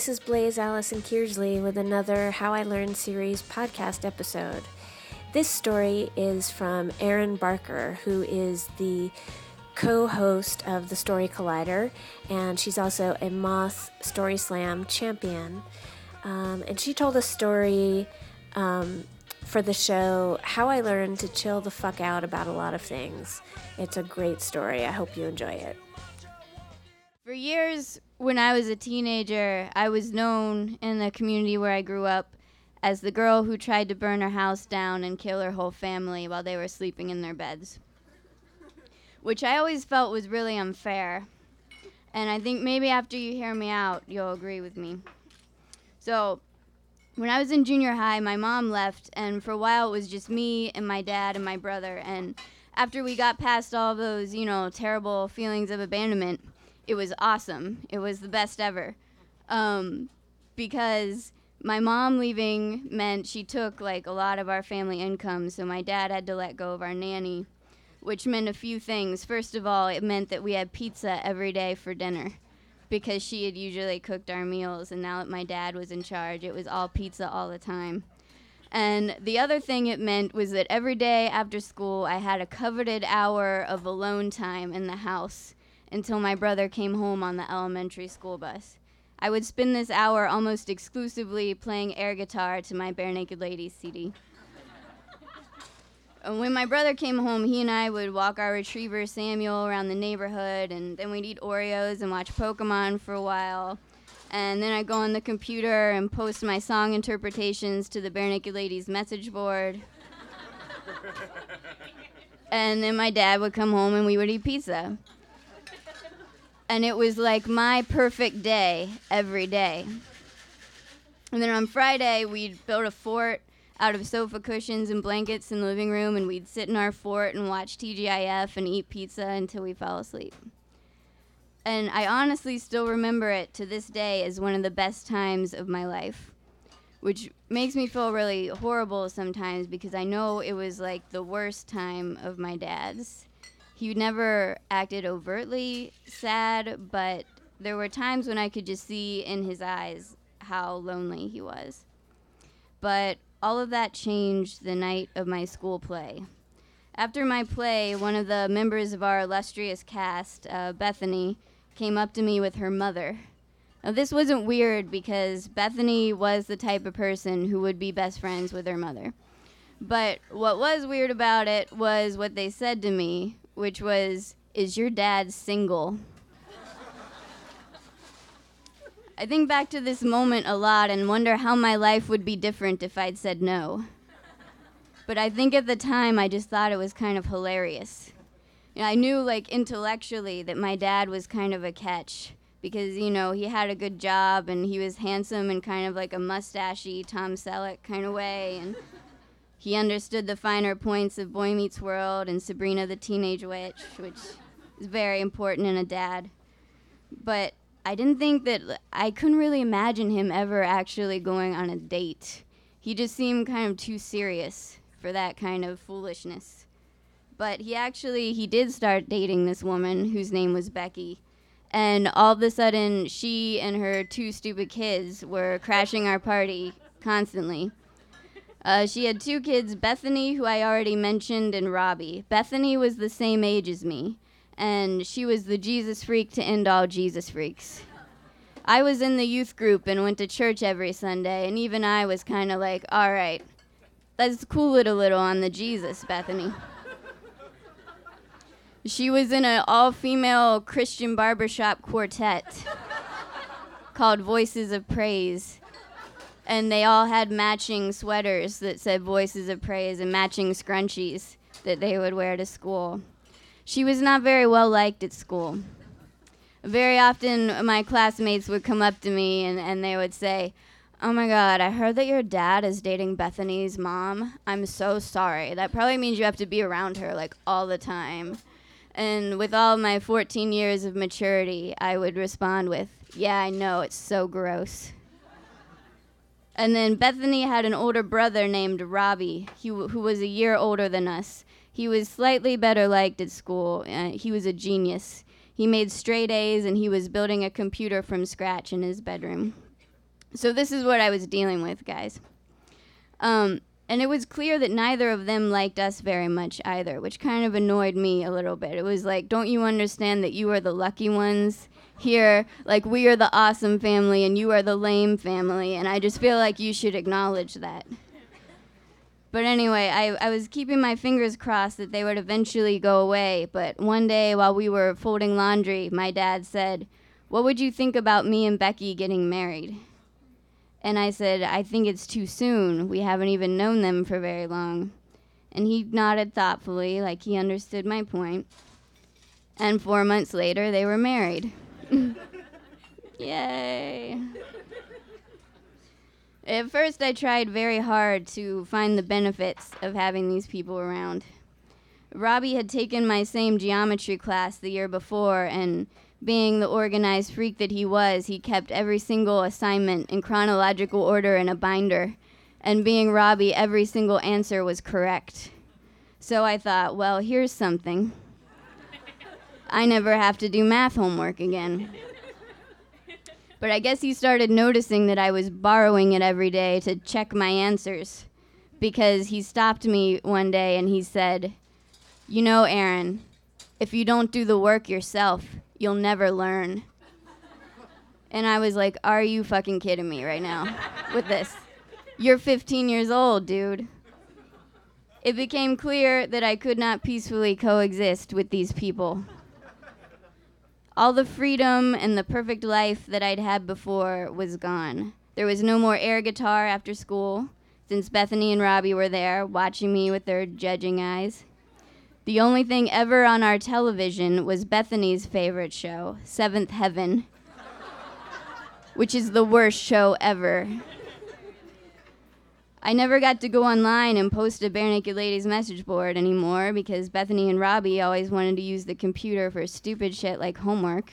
this is Blaze Allison Kearsley with another How I Learned series podcast episode. This story is from Erin Barker, who is the co host of the Story Collider, and she's also a Moth Story Slam champion. Um, and she told a story um, for the show How I Learned to Chill the Fuck Out About a Lot of Things. It's a great story. I hope you enjoy it. For years, when I was a teenager, I was known in the community where I grew up as the girl who tried to burn her house down and kill her whole family while they were sleeping in their beds. Which I always felt was really unfair. And I think maybe after you hear me out, you'll agree with me. So, when I was in junior high, my mom left, and for a while it was just me and my dad and my brother. And after we got past all those, you know, terrible feelings of abandonment, it was awesome. It was the best ever. Um, because my mom leaving meant she took like a lot of our family income, so my dad had to let go of our nanny, which meant a few things. First of all, it meant that we had pizza every day for dinner because she had usually cooked our meals, and now that my dad was in charge, it was all pizza all the time. And the other thing it meant was that every day after school, I had a coveted hour of alone time in the house until my brother came home on the elementary school bus. I would spend this hour almost exclusively playing air guitar to my Barenaked Ladies CD. and when my brother came home, he and I would walk our retriever Samuel around the neighborhood, and then we'd eat Oreos and watch Pokemon for a while. And then I'd go on the computer and post my song interpretations to the Barenaked Ladies message board. and then my dad would come home and we would eat pizza and it was like my perfect day every day. And then on Friday, we'd build a fort out of sofa cushions and blankets in the living room, and we'd sit in our fort and watch TGIF and eat pizza until we fell asleep. And I honestly still remember it to this day as one of the best times of my life, which makes me feel really horrible sometimes because I know it was like the worst time of my dad's he never acted overtly sad, but there were times when I could just see in his eyes how lonely he was. But all of that changed the night of my school play. After my play, one of the members of our illustrious cast, uh, Bethany, came up to me with her mother. Now, this wasn't weird because Bethany was the type of person who would be best friends with her mother. But what was weird about it was what they said to me, which was, Is your dad single? I think back to this moment a lot and wonder how my life would be different if I'd said no. But I think at the time I just thought it was kind of hilarious. You know, I knew, like, intellectually that my dad was kind of a catch because, you know, he had a good job and he was handsome and kind of like a mustachy Tom Selleck kind of way. And he understood the finer points of Boy Meets World and Sabrina the Teenage Witch, which is very important in a dad. But I didn't think that I couldn't really imagine him ever actually going on a date. He just seemed kind of too serious for that kind of foolishness. But he actually he did start dating this woman whose name was Becky. And all of a sudden she and her two stupid kids were crashing our party constantly. Uh, she had two kids, Bethany, who I already mentioned, and Robbie. Bethany was the same age as me, and she was the Jesus freak to end all Jesus freaks. I was in the youth group and went to church every Sunday, and even I was kind of like, all right, let's cool it a little on the Jesus, Bethany. She was in an all female Christian barbershop quartet called Voices of Praise and they all had matching sweaters that said Voices of Praise and matching scrunchies that they would wear to school. She was not very well liked at school. Very often, my classmates would come up to me and, and they would say, Oh my god, I heard that your dad is dating Bethany's mom. I'm so sorry. That probably means you have to be around her like all the time. And with all my 14 years of maturity, I would respond with, Yeah, I know, it's so gross. And then Bethany had an older brother named Robbie, he, who was a year older than us. He was slightly better liked at school. He was a genius. He made straight A's and he was building a computer from scratch in his bedroom. So this is what I was dealing with, guys. Um, and it was clear that neither of them liked us very much either, which kind of annoyed me a little bit. It was like, don't you understand that you are the lucky ones here? Like, we are the awesome family and you are the lame family, and I just feel like you should acknowledge that. But anyway, I, I was keeping my fingers crossed that they would eventually go away. But one day while we were folding laundry, my dad said, What would you think about me and Becky getting married? And I said, I think it's too soon. We haven't even known them for very long. And he nodded thoughtfully, like he understood my point. And four months later, they were married. Yay. At first, I tried very hard to find the benefits of having these people around. Robbie had taken my same geometry class the year before, and being the organized freak that he was, he kept every single assignment in chronological order in a binder. And being Robbie, every single answer was correct. So I thought, well, here's something. I never have to do math homework again. But I guess he started noticing that I was borrowing it every day to check my answers. Because he stopped me one day and he said, You know, Erin, if you don't do the work yourself, You'll never learn. And I was like, Are you fucking kidding me right now with this? You're 15 years old, dude. It became clear that I could not peacefully coexist with these people. All the freedom and the perfect life that I'd had before was gone. There was no more air guitar after school, since Bethany and Robbie were there, watching me with their judging eyes. The only thing ever on our television was Bethany's favorite show, Seventh Heaven, which is the worst show ever. I never got to go online and post a Barenaked Ladies message board anymore because Bethany and Robbie always wanted to use the computer for stupid shit like homework.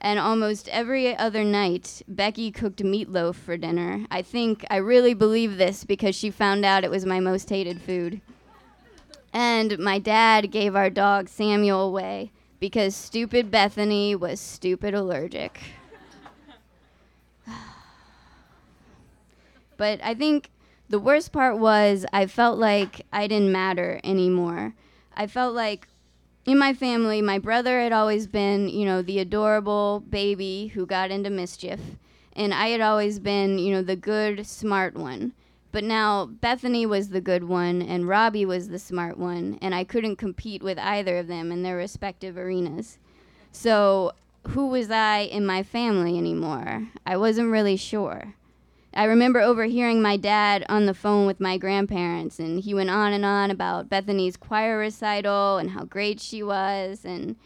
And almost every other night, Becky cooked meatloaf for dinner. I think, I really believe this because she found out it was my most hated food. And my dad gave our dog Samuel away because stupid Bethany was stupid allergic. But I think the worst part was I felt like I didn't matter anymore. I felt like in my family, my brother had always been, you know, the adorable baby who got into mischief. And I had always been, you know, the good, smart one. But now Bethany was the good one and Robbie was the smart one, and I couldn't compete with either of them in their respective arenas. So, who was I in my family anymore? I wasn't really sure. I remember overhearing my dad on the phone with my grandparents, and he went on and on about Bethany's choir recital and how great she was, and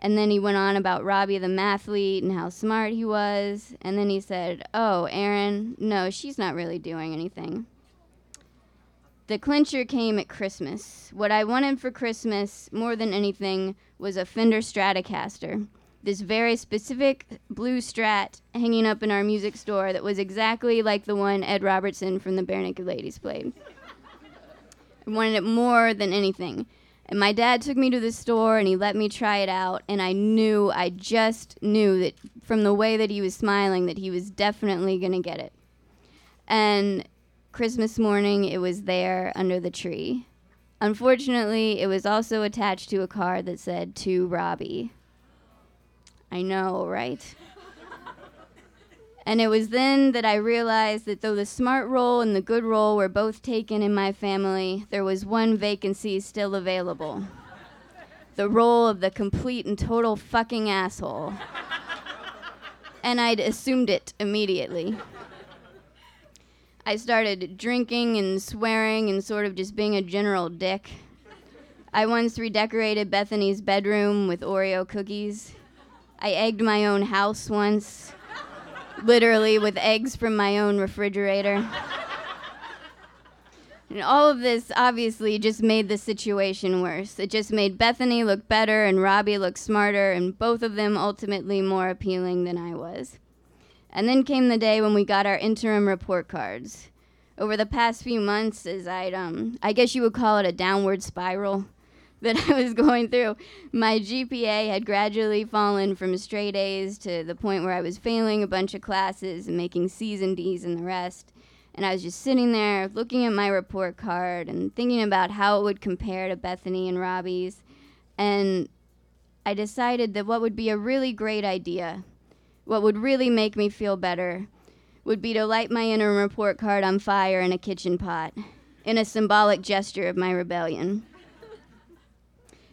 and then he went on about Robbie the mathlete and how smart he was. And then he said, Oh, Erin, no, she's not really doing anything. The clincher came at Christmas. What I wanted for Christmas more than anything was a Fender Stratocaster. This very specific blue strat hanging up in our music store that was exactly like the one Ed Robertson from the Barenaked Ladies played. I wanted it more than anything. And my dad took me to the store and he let me try it out. And I knew, I just knew that from the way that he was smiling, that he was definitely going to get it. And Christmas morning, it was there under the tree. Unfortunately, it was also attached to a card that said, To Robbie. I know, right? And it was then that I realized that though the smart role and the good role were both taken in my family, there was one vacancy still available the role of the complete and total fucking asshole. and I'd assumed it immediately. I started drinking and swearing and sort of just being a general dick. I once redecorated Bethany's bedroom with Oreo cookies. I egged my own house once literally with eggs from my own refrigerator. And all of this obviously just made the situation worse. It just made Bethany look better and Robbie look smarter, and both of them ultimately more appealing than I was. And then came the day when we got our interim report cards. Over the past few months, as I'd, um, I guess you would call it a downward spiral, that I was going through. My GPA had gradually fallen from straight A's to the point where I was failing a bunch of classes and making C's and D's and the rest. And I was just sitting there looking at my report card and thinking about how it would compare to Bethany and Robbie's. And I decided that what would be a really great idea, what would really make me feel better, would be to light my inner report card on fire in a kitchen pot in a symbolic gesture of my rebellion.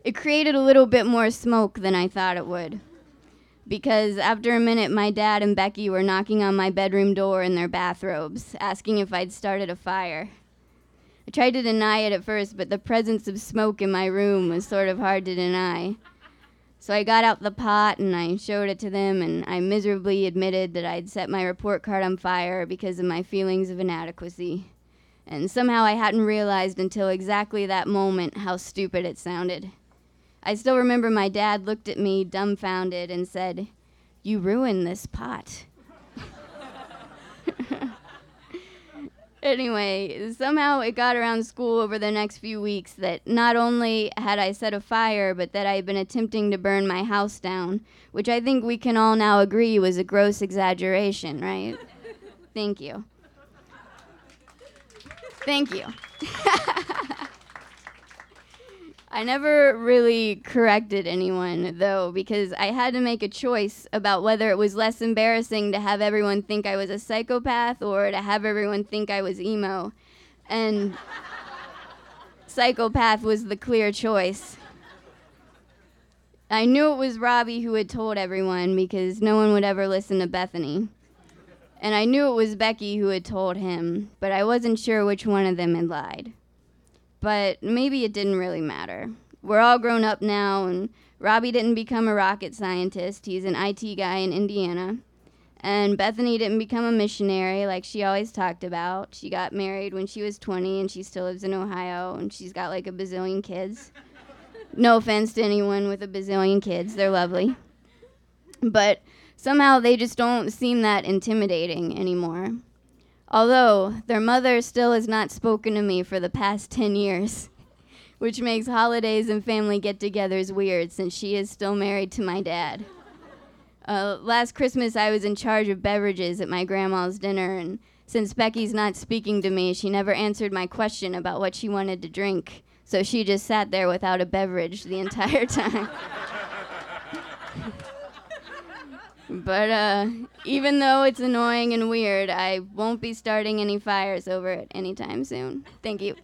It created a little bit more smoke than I thought it would. Because after a minute, my dad and Becky were knocking on my bedroom door in their bathrobes, asking if I'd started a fire. I tried to deny it at first, but the presence of smoke in my room was sort of hard to deny. So I got out the pot and I showed it to them, and I miserably admitted that I'd set my report card on fire because of my feelings of inadequacy. And somehow I hadn't realized until exactly that moment how stupid it sounded. I still remember my dad looked at me dumbfounded and said, You ruined this pot. anyway, somehow it got around school over the next few weeks that not only had I set a fire, but that I had been attempting to burn my house down, which I think we can all now agree was a gross exaggeration, right? Thank you. Thank you. I never really corrected anyone, though, because I had to make a choice about whether it was less embarrassing to have everyone think I was a psychopath or to have everyone think I was emo. And psychopath was the clear choice. I knew it was Robbie who had told everyone because no one would ever listen to Bethany. And I knew it was Becky who had told him, but I wasn't sure which one of them had lied but maybe it didn't really matter. We're all grown up now, and Robbie didn't become a rocket scientist. He's an IT guy in Indiana. And Bethany didn't become a missionary like she always talked about. She got married when she was 20 and she still lives in Ohio and she's got like a bazillion kids. no offense to anyone with a bazillion kids, they're lovely. But somehow they just don't seem that intimidating anymore. Although their mother still has not spoken to me for the past 10 years, which makes holidays and family get togethers weird since she is still married to my dad. Uh, last Christmas, I was in charge of beverages at my grandma's dinner, and since Becky's not speaking to me, she never answered my question about what she wanted to drink. So she just sat there without a beverage the entire time. But uh, even though it's annoying and weird, I won't be starting any fires over it anytime soon. Thank you.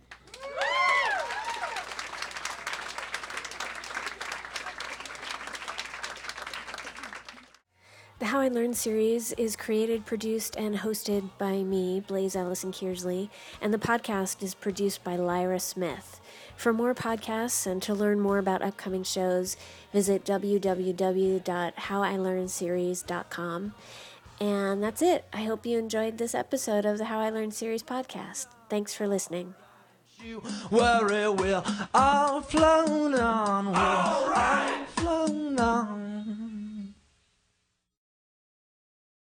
The How I Learned series is created, produced, and hosted by me, Blaze Ellison Kearsley, and the podcast is produced by Lyra Smith. For more podcasts and to learn more about upcoming shows, visit www.howilearnseries.com. And that's it. I hope you enjoyed this episode of the How I Learned Series podcast. Thanks for listening. Worry, we're all flown on. All, right. all flown on.